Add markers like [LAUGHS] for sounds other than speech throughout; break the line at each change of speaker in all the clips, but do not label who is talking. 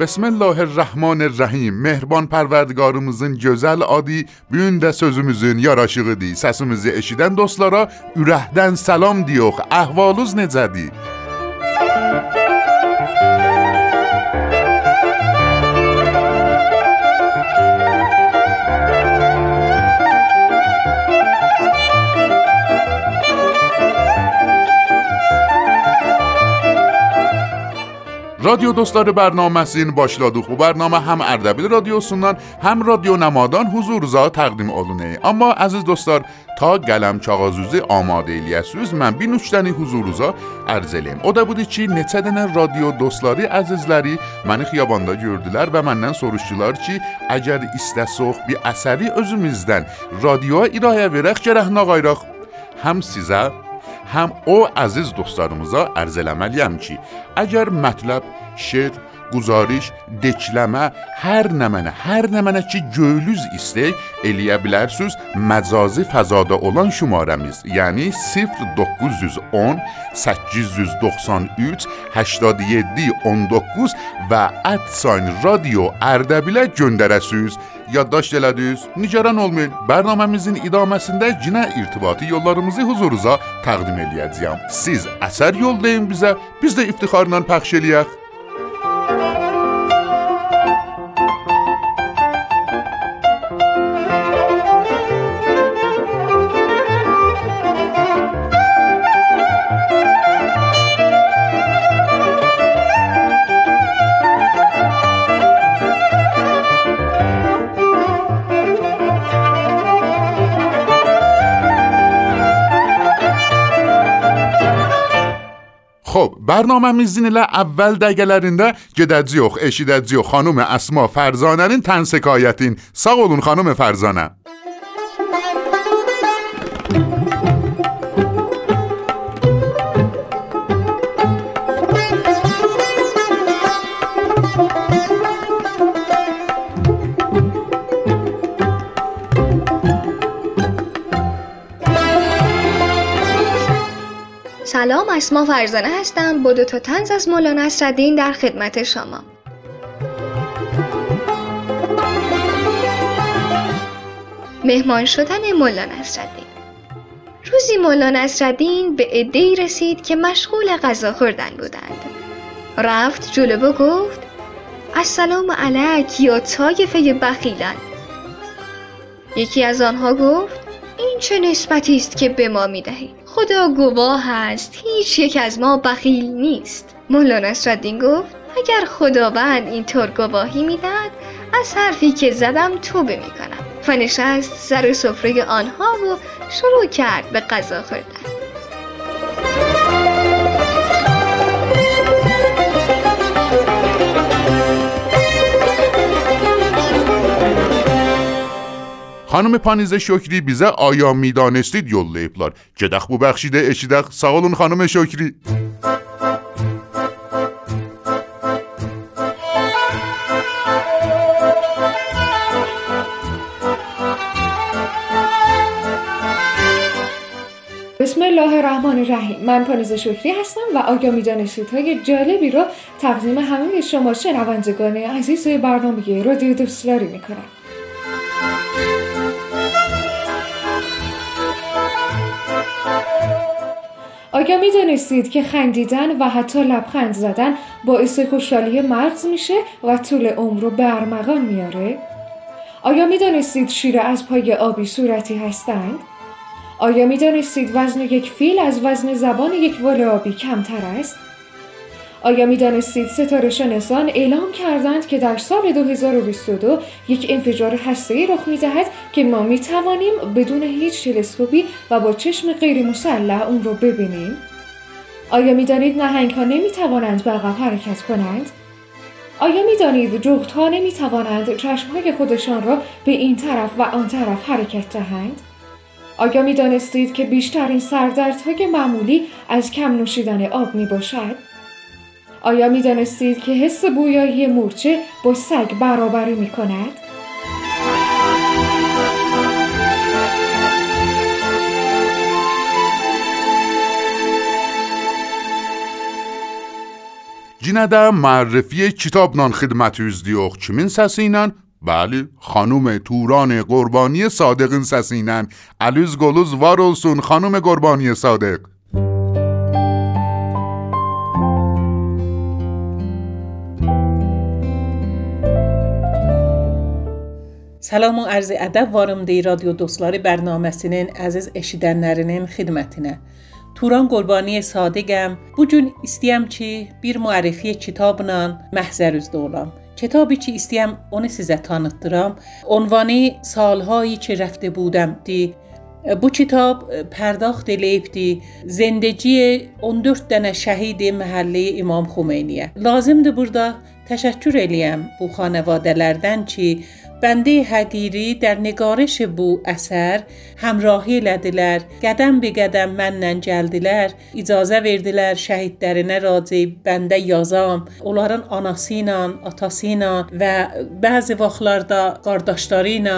بسم الله الرحمن الرحیم. مهربان پروردگارمزن جزل آدی بیون ده سوزمزن یاراشیقی دی. سسمزی اشیدن دوستلارا ارهدن سلام دیوخ. احوالوز نزدی. Radyo Dostları bərnaməsinin başladıq. Bu bərnamə həm Ərdəbil radiosundan, həm Radio Nəmadan huzurunuza təqdim olunur. Amma əziz dostlar, ta qələm kağızınızı amadə eləyəsiniz, mən bir nüktəni huzurunuza ərz eləyim. O da budur ki, neçə dənə radio dostları, əzizləri məni xiyabanda gördülər və məndən soruşdular ki, əgər istəsək bir əsəri özümüzdən radioya irayə verək gərək nə qayraq? Həm sizə həm o əziz dostlarımıza ərz eləməliyəm ki, əgər mətləb, şeir, quzariş, dekləmə, hər nə mənə, hər nə mənə ki göylüz istək eləyə bilərsiniz məcazi fəzada olan şumarəmiz, yəni 0910 893 87 19 və @sign radio Ərdəbilə göndərəsiniz. Yaddaşt elədiniz? Nigaran olmayın. Bərnaməmizin idaməsində cinə irtibati yollarımızı huzurunuza təqdim eləyəcəyəm. Siz əsər yollayın bizə, biz də iftixarla pəxş eləyək. برنامه میذین له اول دگرگل اینده کدزیو خ، اشی دزیو خانم اسما فرزانه لین تنسکاییت این.
سالون سلام اسما فرزانه هستم. با دو تا تنز از مولانا نصرالدین در خدمت شما. مهمان شدن مولانا نصرالدین. روزی مولانا نصرالدین به عدهای رسید که مشغول غذا خوردن بودند. رفت جلو و گفت السلام علیک یا طایفه بخیلان. یکی از آنها گفت این چه نسبتی است که به ما می‌دهید؟ خدا گواه است هیچ یک از ما بخیل نیست. مولا نصرالدین گفت اگر خداوند اینطور گواهی می‌دهد از حرفی که زدم توبه می‌کنم. و نشست سر سفره آنها و شروع کرد به غذا خوردن.
Xanım Panizə Şökri bizə aya midanestid yollayıblar. Gedək bu bəxşidə eşidək. Sağ olun xanım Şökri.
بسم الله الرحمن الرحیم من پانیزه شکری هستم و آیا می‌دانستید های جالبی رو تقدیم همه شما شنوندگان عزیز برنامه رادیو دوستلاری می‌کنم آیا می دانستید که خندیدن و حتی لبخند زدن باعث خوشحالی مغز میشه و طول عمر رو به ارمغان میاره؟ آیا می دانستید شیر از پای آبی صورتی هستند؟ آیا می دانستید وزن یک فیل از وزن زبان یک ول آبی کمتر است؟ آیا می دانستید ستاره شناسان اعلام کردند که در سال 2022 یک انفجار هسته‌ای رخ می دهد که ما می توانیم بدون هیچ تلسکوپی و با چشم غیر مسلح اون رو ببینیم؟ آیا می دانید نهنگ ها نمی توانند به عقب حرکت کنند؟ آیا می دانید جغت ها نمی توانند چشمهای خودشان را به این طرف و آن طرف حرکت دهند؟ آیا می دانستید که بیشترین سردردهای معمولی از کم نوشیدن آب می باشد؟ آیا می دانستید که حس بویایی مورچه با سگ برابری می کند؟
جینده معرفی کتاب نان خدمت از دیوخ چمین سسینن؟ بله خانوم توران قربانی صادقین سسینن علیز گلوز وارولسون خانوم قربانی صادق
Salam və arz ədəb varım deyə radio dostları bərnaməsinin əziz eşidənlərinin xidmətinə. Turan Qurbani Sadiqəm. Bu gün istəyəm ki, bir müərrifi kitabla məhzər üzdə olam. کتابی که istəyəm onu sizə tanıtdıram. Ünvanı سالهایی که رفته بودم دی bu kitab pərdaxt eləyibdi zindəci 14 dənə şəhid məhəlli İmam Xumeyniyə. Lazımdır burada təşəkkür eləyəm bu xanavadələrdən ki, بنده حقیری در نگارش bu əsər həmrahi elədilər, qədəm bi qədəm mənlə gəldilər, icazə verdilər şəhidlərinə raci bəndə yazam, onların anası ilə, atası ilə və bəzi vaxtlarda qardaşları ilə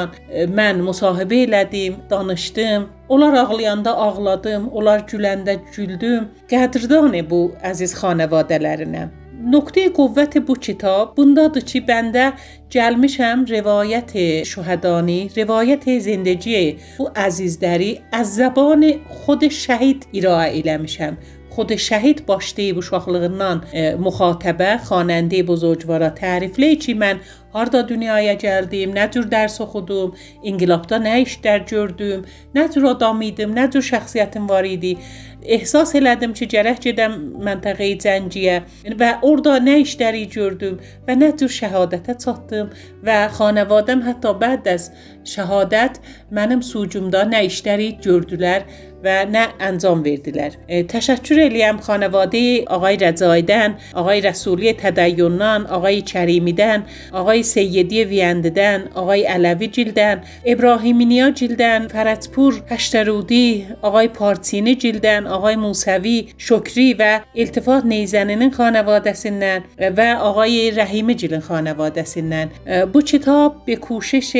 mən müsahibə elədim, danışdım. Onlar ağlayanda ağladım, onlar güləndə güldüm. Qədrdani bu əziz xanavadələrinə. نکته قوت بو کتاب bundadır ki بنده gəlmişəm روایت شهدانی روایت زندگی bu عزیزدری از زبان خود şəhid iraə eləmişəm خود şəhid başlayıb uşaqlığından e, müxatəbə, xanəndə buzurgvara tərifləy ki, mən harda dünyaya gəldim, nə cür dərs oxudum, inqilabda nə işlər gördüm, nə cür adam idim, nə cür şəxsiyyətim var idi. ehsas elədim ki, gərək gedəm məntəqəyə Cənciyə və orada nə işləri gördüm və nə tür şəhadətə çatdım və xanavadəm hətta bəd az şəhadət mənim sucumda nə işləri gördülər və nə əncam verdilər. E, təşəkkür eləyəm xanəvadə ağay Rəcaidən, ağay Rəsuli Tədəyyündən, ağay Kərimidən, ağay Seyyidi Viyəndidən, ağay Ələvi Cildən, İbrahiminiya Cildən, Fərəcpur Həştərudi, ağay Partini Cildən, ağay Musəvi, Şokri və İltifat Neyzəninin xanəvadəsindən və ağay Rəhimi Cilin xanəvadəsindən. Bu kitab به کوشش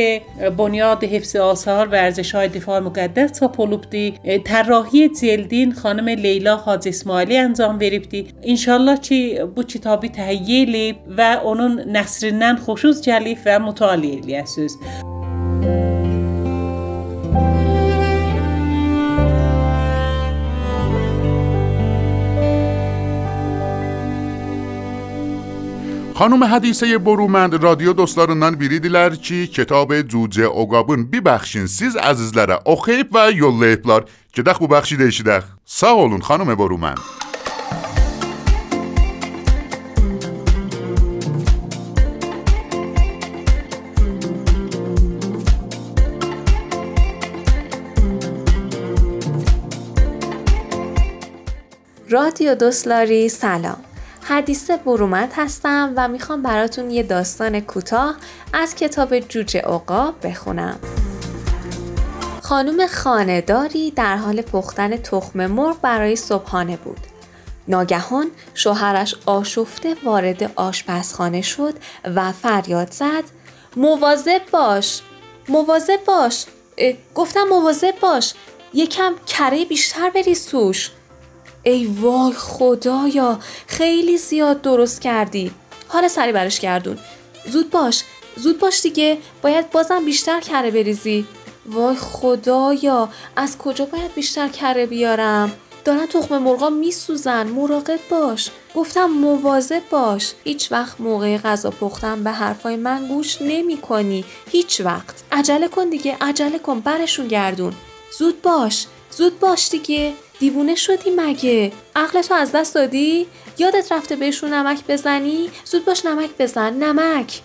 بنیاد حفظ آثار و ارزش‌های دفاع مقدس çap olubdu. طراحی جلدین خانم لیلا حاج اسماعیلی انجام بریبتی انشالله چی بو کتابی تهیه لیب و اونون نسرنن خوشوز جلیف و متعالیه لیه سوز
خانم حدیثه برومند رادیو دوستانان بریدیلر چی؟ کتاب جوجه اوگابن بی بخشین سیز عزیزلره اوخیب و یولیبلر که دخ بو بخشی دیشی دخ؟ سا خانم برومند.
رادیو دوستلاری سلام. حدیث برومت هستم و می‌خوام براتون یه داستان کوتاه از کتاب جوجه اوقا بخونم. خانم خانهداری در حال پختن تخم مرغ برای صبحانه بود. ناگهان شوهرش آشفته وارد آشپزخانه شد و فریاد زد مواظب باش مواظب باش گفتم مواظب باش یکم کره بیشتر بریز توش ای وای خدایا خیلی زیاد درست کردی. حالا سری برش گردون. زود باش زود باش دیگه. باید بازم بیشتر کره بریزی. وای خدایا از کجا باید بیشتر کره بیارم؟ دارن تخم مرغا میسوزن. مراقب باش. گفتم مواظب باش. هیچ وقت موقع غذا پختن به حرفای من گوش نمی کنی هیچ وقت. عجله کن دیگه عجله کن. برشون گردون. زود باش زود باش دیگه. دیوونه شدی مگه عقلتو از دست دادی یادت رفته بهشون نمک بزنی زود باش نمک بزن نمک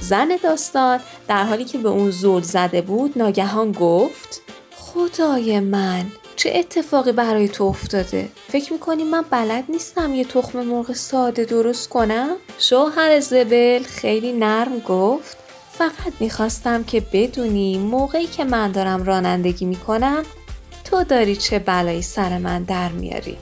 زن داستان در حالی که به اون زل زده بود ناگهان گفت خدای من چه اتفاقی برای تو افتاده؟ فکر می‌کنی من بلد نیستم یه تخم مرغ ساده درست کنم؟ شوهر زبل خیلی نرم گفت فقط می‌خواستم که بدونی موقعی که من دارم رانندگی می‌کنم تو داری چه بلایی سر من در میاری؟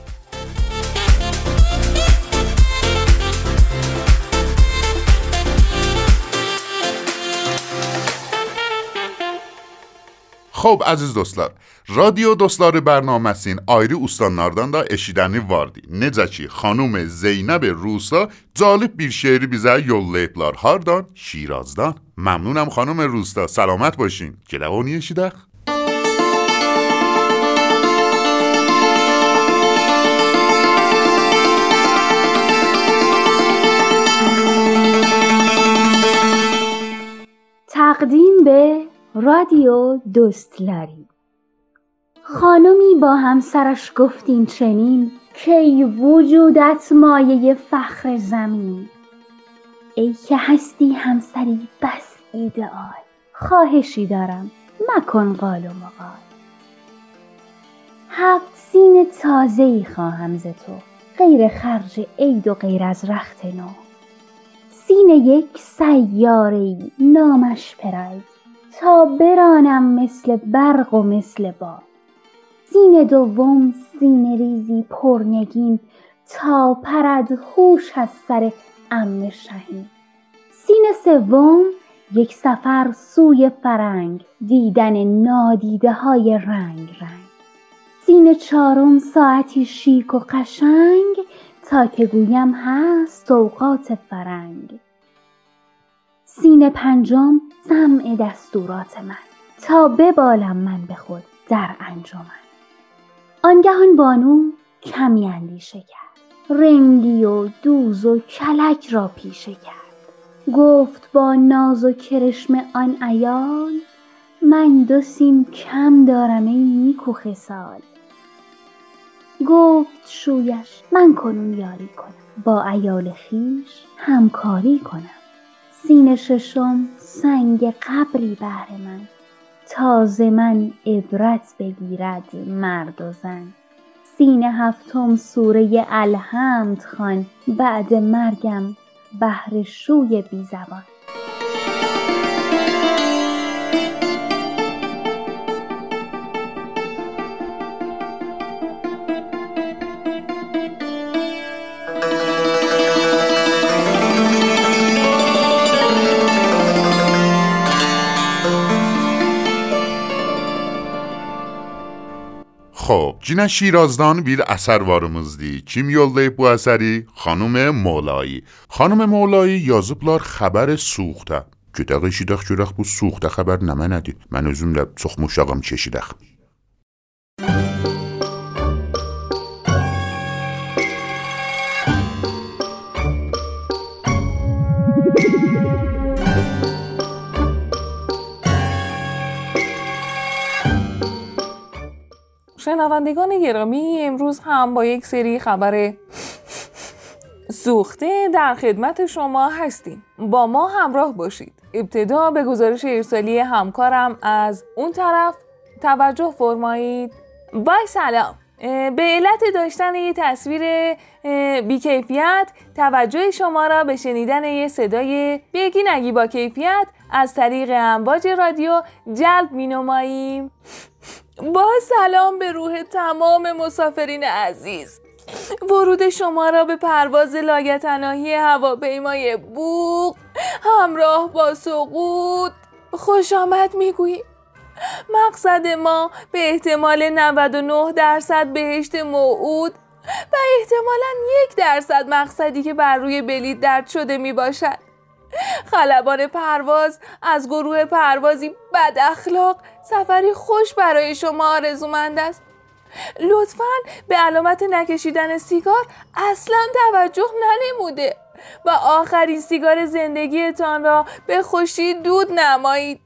خب عزیز دوستان رادیو دوستان برنامه سین آیری استان ناردان دا اشیدنی واردی. نجا چی خانوم زینب روسا جالب بیر شعری بیزه یول لیپلار هاردان شیرازدان. ممنونم خانوم روسا سلامت باشین.
که دقا نیشیدخ تقدیم به رادیو دوستلاری خانمی با همسرش گفتین چنین کی وجودت مایه فخر زمین. ای که هستی همسری بس ایدئال خواهشی دارم مکن قال و مقال. هفت سین تازه ای خواهم ز تو. غیر خرج عید و غیر از رخت نو. سین یک سیاره نامش پراید تا برانم مثل برق و مثل باد. سین دوم سینه ریزی پرنگین. تا پرد هوش از سر ام شهین. سین سوم یک سفر سوی فرنگ. دیدن نادیده های رنگ رنگ. سین چهارم ساعتی شیک و قشنگ. که گویم هست اوقات فرنگ. سین پنجم سمع دستورات من. تا ببالم من به خود در انجمن. آنگهان بانو کمی اندیشه کرد. رندی و دوز و کلک را پیشه کرد. گفت با ناز و کرشم آن ایال من دو سیم کم دارم ای نیکو خسال. گفت شویش من کنون یاری کنم. با ایال خویش همکاری کنم. سین ششم سنگ قبری بهر من. تازه من عبرت بگیرد مرد و زن. سین هفتم سوره الحمد خوان بعد مرگم بهر شوی بی زبان.
خب جینا شیرازدان بیر اثر وارموز دی کیم یول بو اثری؟ خانم مولایی. خانم مولایی یازوب لار خبر سوخته. که دقیشی دخ جرخ بو سوخته خبر نمه ندید من ازم لب سخموش آقام چشیدخ.
شنوندگان گرامی امروز هم با یک سری خبر سوخته در خدمت شما هستیم. با ما همراه باشید. ابتدا به گزارش ارسالی همکارم از اون طرف توجه فرمایید. با سلام. به علت داشتن یه تصویر بیکیفیت توجه شما را به شنیدن یه صدای بگی نگی با کیفیت از طریق امواج رادیو جلب می نماییم با سلام به روح تمام مسافرین عزیز. ورود شما را به پرواز لایتناهی هواپیمای بوق همراه با سقوط خوش آمد می‌گوییم مقصد ما به احتمال 99 درصد بهشت موعود و احتمالا یک درصد مقصدی که بر روی بلیط درد شده می باشد خلبان پرواز از گروه پروازی بد اخلاق سفری خوش برای شما آرزومند است. لطفا به علامت نکشیدن سیگار اصلا توجه ننموده و آخرین سیگار زندگیتان را به خوشی دود نمایید.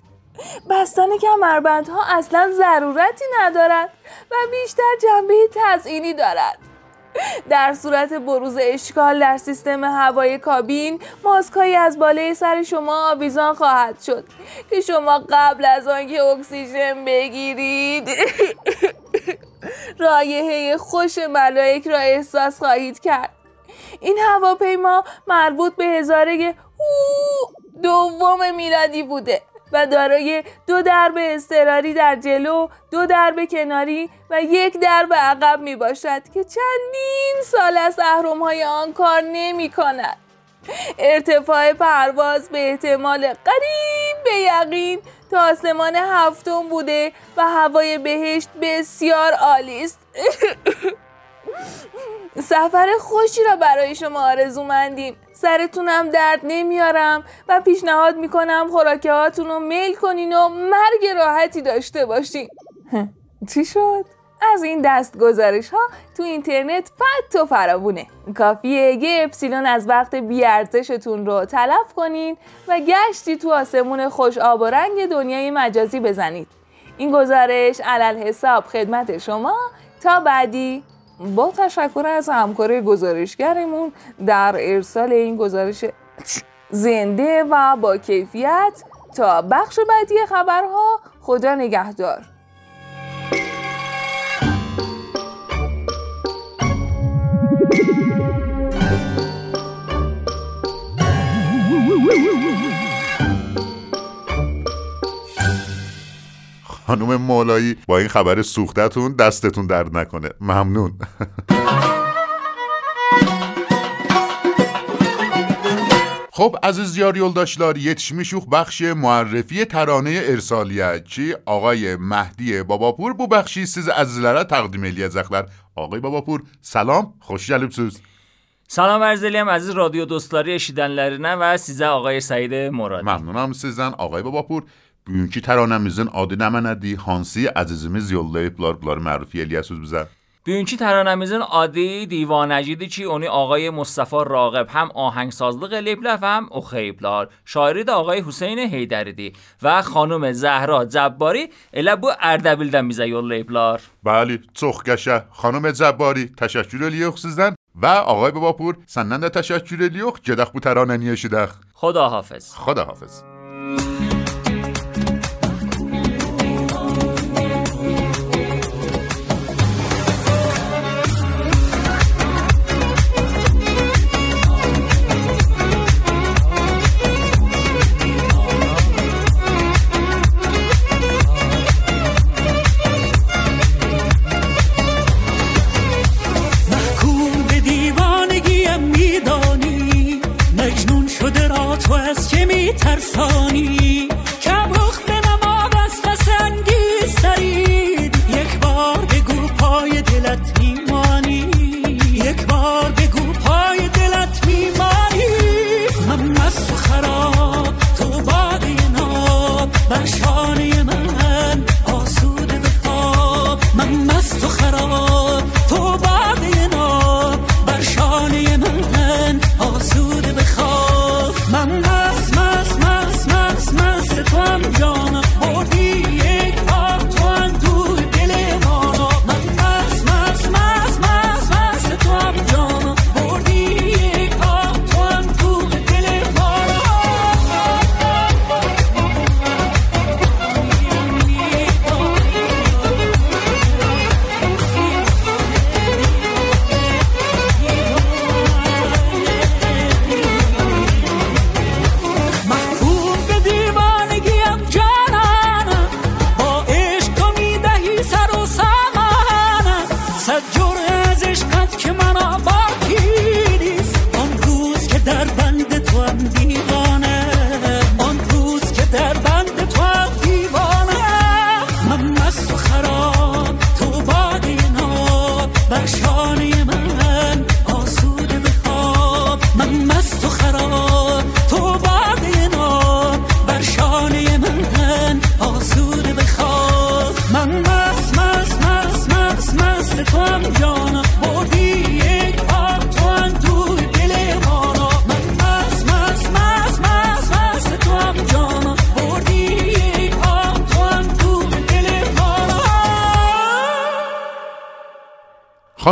بستن کمربندها اصلا ضرورتی ندارد و بیشتر جنبه تزئینی دارد. در صورت بروز اشکال در سیستم هوای کابین ماسکهایی از بالای سر شما آویزان خواهد شد که شما قبل از آنکه اکسیژن بگیرید [LAUGHS] رایحه خوش ملائک را احساس خواهید کرد. این هواپیما مربوط به هزاره دوم میلادی بوده. و دارای دو درب اضطراری در جلو، دو درب کناری و یک درب عقب می باشد که چندین سال از اهرم های آن کار نمی کند. ارتفاع پرواز به احتمال قریب به یقین تا آسمان هفتم بوده و هوای بهشت بسیار عالی است [LAUGHS] سفر خوشی را برای شما آرزومندیم. سرتونم درد نمیارم و پیشنهاد می‌کنم خوراکه هاتون رو میل کنین و مرگ راحتی داشته باشین. چی شد؟ از این دست گزارش ها تو اینترنت فت و فراوونه. کافیه یه اپسیلون از وقت بیارزشتون رو تلف کنین و گشتی تو آسمون خوش آب و رنگ دنیای مجازی بزنید. این گزارش علل حساب خدمت شما. تا بعدی. با تشکر از همکار گزارشگرمون در ارسال این گزارش زنده و با کیفیت تا بخش بعدی خبرها خدا نگهدار.
خانم مولایی با این خبر سوختتون دستتون درد نکنه. ممنون. [LAUGHS] خب عزیز یار یولداشلار یتش میشوخ؟ بخش معرفی ترانه ارسالیت چی؟ آقای مهدی باباپور بو بخشی سیز عزیزلره تقدیم الیه زخلر آقای باباپور سلام خوش سوز
سلام ارزلیم عزیز رادیو دوستلاری اشیدنلرینه و سیزه آقای سعید مرادی.
ممنونم سیزن. آقای باباپور Bugünkü təranəmizin adı nə mənədir? Hansı əzizimiz yollayıblar bunları məruf eləyəsiniz bizə?
Bugünkü təranəmizin adı Divanəcidir ki, onu آقای مصطفی راغب هم آهنگسازlıq eləyiblər هم oxuyublar. Şairi də آقای Hüseyn Heydəridir və xanım Zəhra Cəbbari elə bu Ərdəbildən bizə yollayıblar.
Bəli, çox qəşəng. Xanım Cəbbari, təşəkkür eləyirik sizdən. Və ağay Babapur, səndən də təşəkkür eləyirik. Gedək bu təranəni eşidək.
Xudahafiz.
Xudahafiz.
personi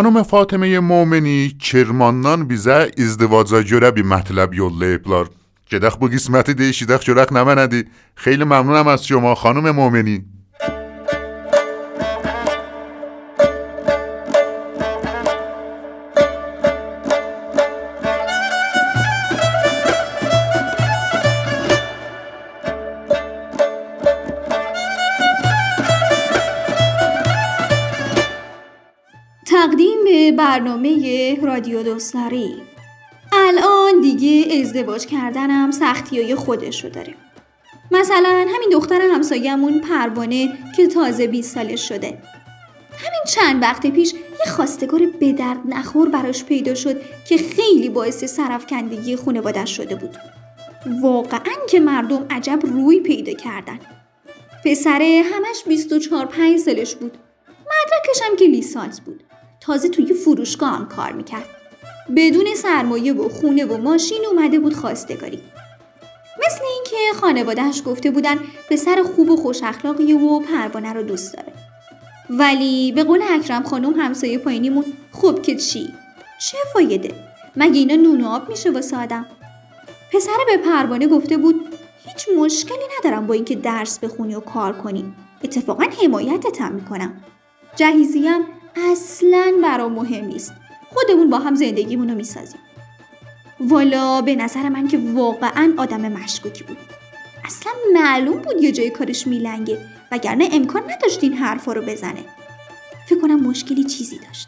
Xanım Fatimə Momeni Kirmandan bizə izdivaca görə bir mətləb yollayıblar. Gedək bu qisməti deyişidək görək nə mənədir. Xeyli məmnunam az şoma xanım Momeni.
برنامه رادیو دوستاری الان دیگه ازدواج کردنم سختی های خودشو داره. مثلا همین دختر همسایمون پروانه که تازه 20 سالش شده. همین چند وقت پیش یه خواستگار به درد نخور براش پیدا شد که خیلی باعث سرفکندگی خانوادش شده بود. واقعا که مردم عجب روی پیدا کردن. پسره همش 24 5 سالش بود. مدرکش هم که لیسانس بود. تازه توی فروشگاه هم کار می‌کرد. بدون سرمایه و خونه و ماشین اومده بود خواستگاری. مثل اینکه خانوادهش گفته بودن پسر خوب و خوش اخلاقیه و پروانه رو دوست داره. ولی به قول اکرم خانم همسایه پایینیمون خب که چی؟ چه فایده؟ مگه اینا نون آب میشه واسه آدم؟ پسر به پروانه گفته بود هیچ مشکلی ندارم با اینکه درس بخونی و کار کنی. اتفاقا حمایتت هم می‌کنم. جهیزیم اصلا برام مهم نیست. خودمون با هم زندگیمون رو می‌سازیم. والا به نظر من که واقعا آدم مشکوکی بود. اصلا معلوم بود یه جای کارش میلنگه وگرنه امکان نداشت این حرفا رو بزنه. فکر کنم مشکلی چیزی داشت.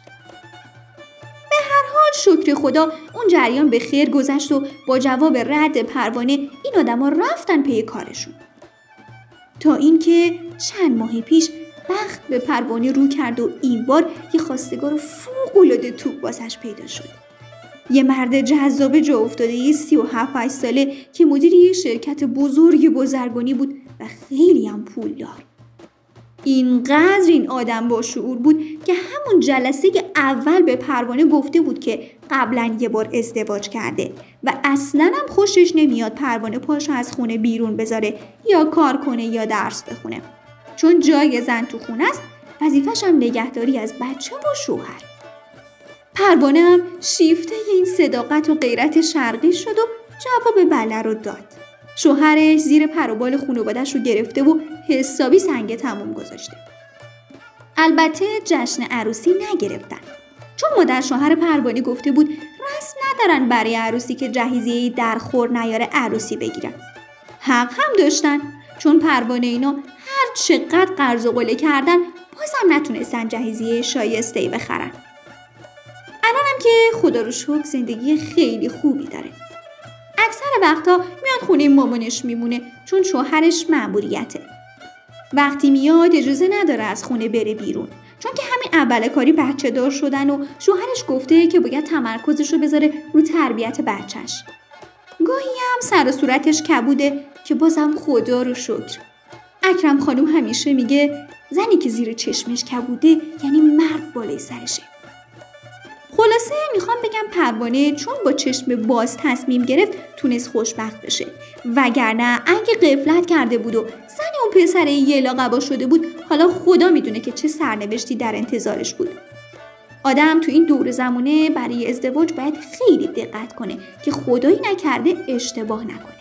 به هر حال شکر خدا اون جریان به خیر گذشت و با جواب رد پروانه این آدما رفتن پی کارشون. تا اینکه چند ماه پیش بخت به پروانه رو کرد و این بار یه خواستگار فوق‌العاده توپ واسش پیدا شد یه مرد جذاب جا افتاده یه سی و ساله که مدیر یه شرکت بزرگ بزرگانی بود و خیلی هم پول دار. اینقدر این آدم با شعور بود که همون جلسه اول به پروانه گفته بود که قبلا یه بار ازدواج کرده و اصلا هم خوشش نمیاد پروانه پاشو از خونه بیرون بذاره یا کار کنه یا درس بخونه چون جای زن تو خونه است وظیفش هم نگهداری از بچه و شوهر. پروانه هم شیفته این صداقت و غیرت شرقی شد و جواب بله رو داد. شوهرش زیر پروبال خانوادش رو گرفته و حسابی سنگ تموم گذاشته. البته جشن عروسی نگرفتن. چون مادر شوهر پروانه گفته بود رسم ندارن برای عروسی که جهیزیه در خور نیاره عروسی بگیرن. حق هم داشتن. چون پروانه اینا هر چقدر قرض و قله کردن بازم نتونستن جهیزیه شایسته ای بخرن. الانم که خدا رو شکر زندگی خیلی خوبی داره. اکثر وقتا میاد خونه مامانش میمونه چون شوهرش مأموریته. وقتی میاد اجازه نداره از خونه بره بیرون چون که همین اول کاری بچه دار شدن و شوهرش گفته که باید تمرکزش رو بذاره رو تربیت بچهش. گاهی هم سر و صورتش کبوده که بازم خدا رو شکر. اکرم خانم همیشه میگه زنی که زیر چشمش کبوده یعنی مرد بالای سرشه. خلاصه می‌خوام بگم پروانه چون با چشم باز تصمیم گرفت تونست خوشبخت بشه. وگرنه اگه قفلت کرده بود و زن اون پسر یه لاقبا شده بود حالا خدا می‌دونه که چه سرنوشتی در انتظارش بود. آدم تو این دور زمانه برای ازدواج باید خیلی دقت کنه که خدایی نکرده اشتباه نکنه.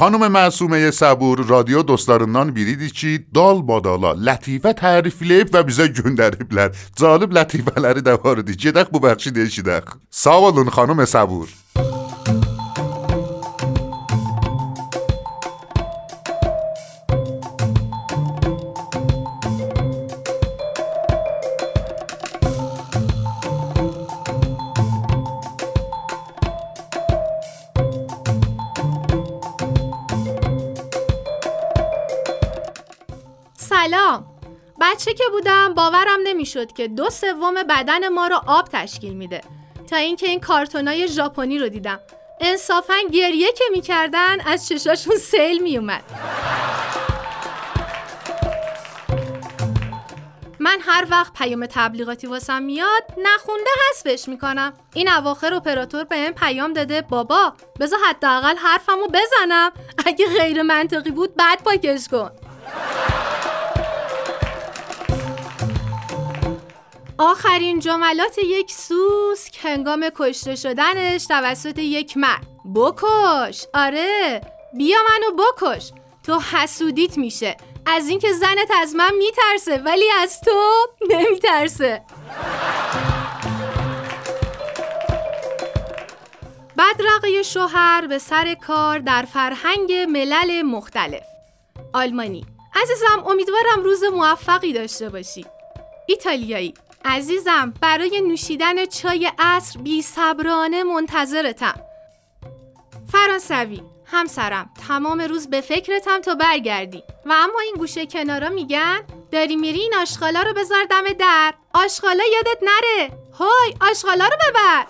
Xanım Məsuməyə Səbur radio dostlarından biridir ki, dal badala lətifə tərifləyib və bizə göndəriblər. Cəlib lətifələri də var idi. Gedək bu bəxşi də eşidək. Sağ olun xanım Səbur.
بچه که بودم باورم نمی‌شد که دو سوم بدن ما رو آب تشکیل میده. تا اینکه این کارتونای ژاپنی رو دیدم. انصافا گریه که می‌کردن از چشاشون سیل میومد من هر وقت پیام تبلیغاتی واسم میاد نخونده حذفش می‌کنم. این اواخر اپراتور به این پیام داده بابا بذار حداقل حرفمو بزنم. اگه غیر منطقی بود بعد پاکش کن. آخرین جملات یک سوسک هنگام کشته شدنش توسط یک مرد. بکش! آره! بیا منو بکش! تو حسودیت میشه. از اینکه زنت از من میترسه ولی از تو نمیترسه. بدرقه شوهر به سر کار در فرهنگ ملل مختلف. آلمانی، عزیزم امیدوارم روز موفقی داشته باشی. ایتالیایی. عزیزم برای نوشیدن چای عصر بی صبرانه منتظرتم. فرانسوی همسرم تمام روز به فکرتم تا برگردی. و اما این گوشه کنارا میگن داری میری این آشغالا رو بذار دم در. آشغالا یادت نره. های آشغالا رو ببر.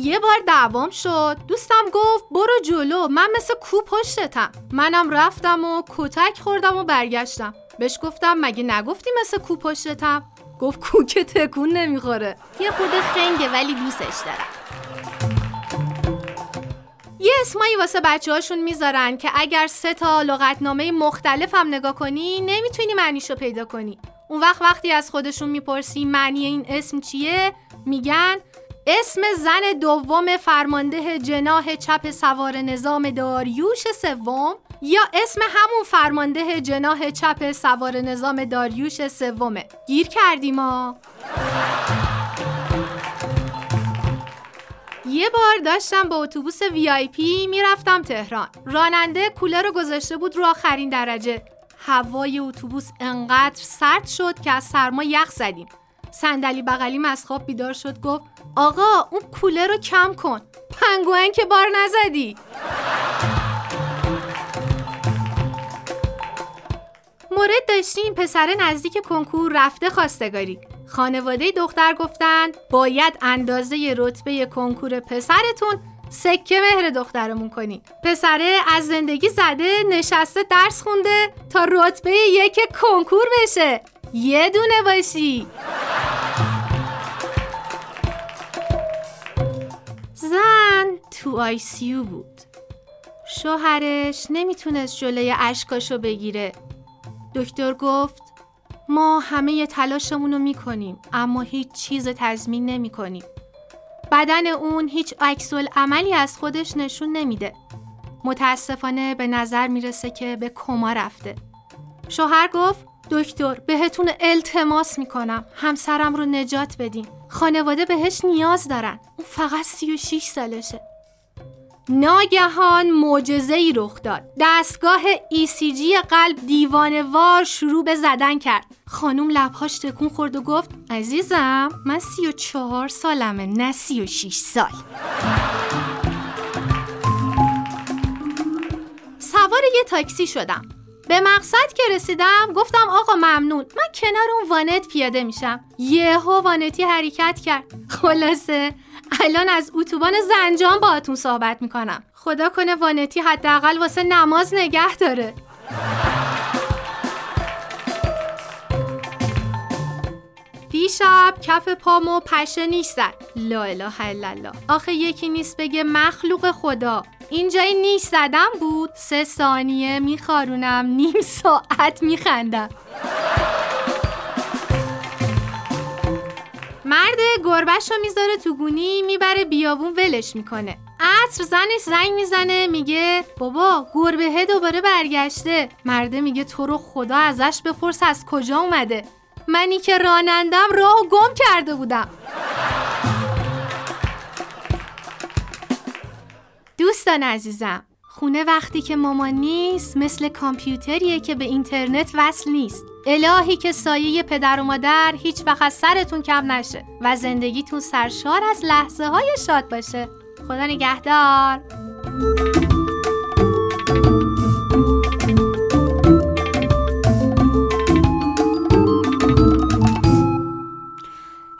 یه بار دعوام شد. دوستم گفت برو جلو من مثل کو پشتتم. منم رفتم و کتک خوردم و برگشتم. بهش گفتم مگه نگفتی مثل کو پشتتم؟ گفت کو که تکون نمی‌خوره. یه خود خنگه ولی دوستش دارم. یه اسمایی واسه بچه هاشون می‌ذارن که اگر سه تا لغتنامه مختلف هم نگاه کنی نمی‌تونی معنیشو پیدا کنی. اون وقت وقتی از خودشون می‌پرسی معنی این اسم چیه میگن اسم زن دوم فرمانده جناح چپ سوار نظام داریوش سوم یا اسم همون فرمانده جناح چپ سوار نظام داریوش سومه. گیر کردیم ما یه بار داشتم با اتوبوس وی آی پی می‌رفتم تهران. راننده کولر رو گذاشته بود رو آخرین درجه. هوای اتوبوس انقدر سرد شد که از سرما یخ زدیم. صندلی بغلیم از خواب بیدار شد گفت آقا اون کولر رو کم کن. پنگوئن که بار نزدی. مورد داشتیم پسر نزدیک کنکور رفته خواستگاری. خانواده دختر گفتند باید اندازه رتبه کنکور پسرتون سکه مهر دخترمون کنی. پسره از زندگی زده نشسته درس خونده تا رتبه یک کنکور بشه. یه دونه باشی. زن تو آیسیو بود. شوهرش نمی‌تونست جلوی اشکاشو بگیره. دکتر گفت ما همه تلاشمون رو می‌کنیم اما هیچ چیز تضمین نمی‌کنیم. بدن اون هیچ عکس عملی از خودش نشون نمیده. متاسفانه به نظر می‌رسه که به کما رفته. شوهر گفت دکتر بهتون التماس می‌کنم. همسرم رو نجات بدین. خانواده بهش نیاز دارن. اون فقط 36 سالشه. ناگهان معجزه ای رخ داد. دستگاه جی e قلب دیوانوار شروع به زدن کرد. خانوم لبهاش تکون خورد و گفت عزیزم من سی و چهار سالمه نه سی و شیش سال. سوار یه تاکسی شدم. به مقصد که رسیدم گفتم آقا ممنون. من کنار اون وانت پیاده میشم. یهو وانتی حرکت کرد. خلاصه الان از اتوبان زنجان باهاتون صحبت می‌کنم. خدا کنه وانتی حداقل واسه نماز نگه داره. دیشب کف پامو پشه نیست لا اله الا الله. آخه یکی نیست بگه مخلوق خدا. اینجایی نیست زدم بود. سه ثانیه میخارونم. نیم ساعت میخندم. مرد گربش رو می‌ذاره تو گونی می‌بره بیابون ولش می‌کنه. عصر زنش زنگ می‌زنه میگه بابا گربه دوباره برگشته. مرده میگه تو رو خدا ازش بپرس از کجا اومده؟ منی که رانندم راه گم کرده بودم. دوستان عزیزم خونه وقتی که مامان نیست مثل کامپیوتریه که به اینترنت وصل نیست. الهی که سایه پدر و مادر هیچ وقت سرتون کم نشه و زندگیتون سرشار از لحظه های شاد باشه. خدا نگهدار.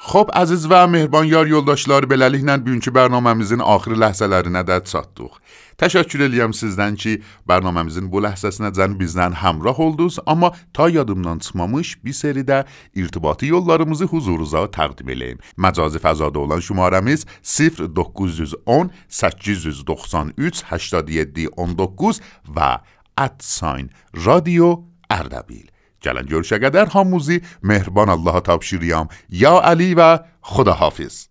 Xo'p, va mehrbon yor yoldaşlar, beləliklə bugünkü bərnaməmizin axır ləhzələrinə də çatdıq. Təşəkkür edirəm sizdən ki, bərnaməmizin bu ləhzəsinəcən bizdən həmrah oldunuz, amma ta yadımdan çıxmamış bir seridə irtibati yollarımızı huzurunuza təqdim eləyim. Məcazi fəzada olan şumarəmiz 0910 893 87 19 və radio Ardabil. جلن جرشگدر هاموزی مهربان الله تابشیریام یا علی و خدا حافظ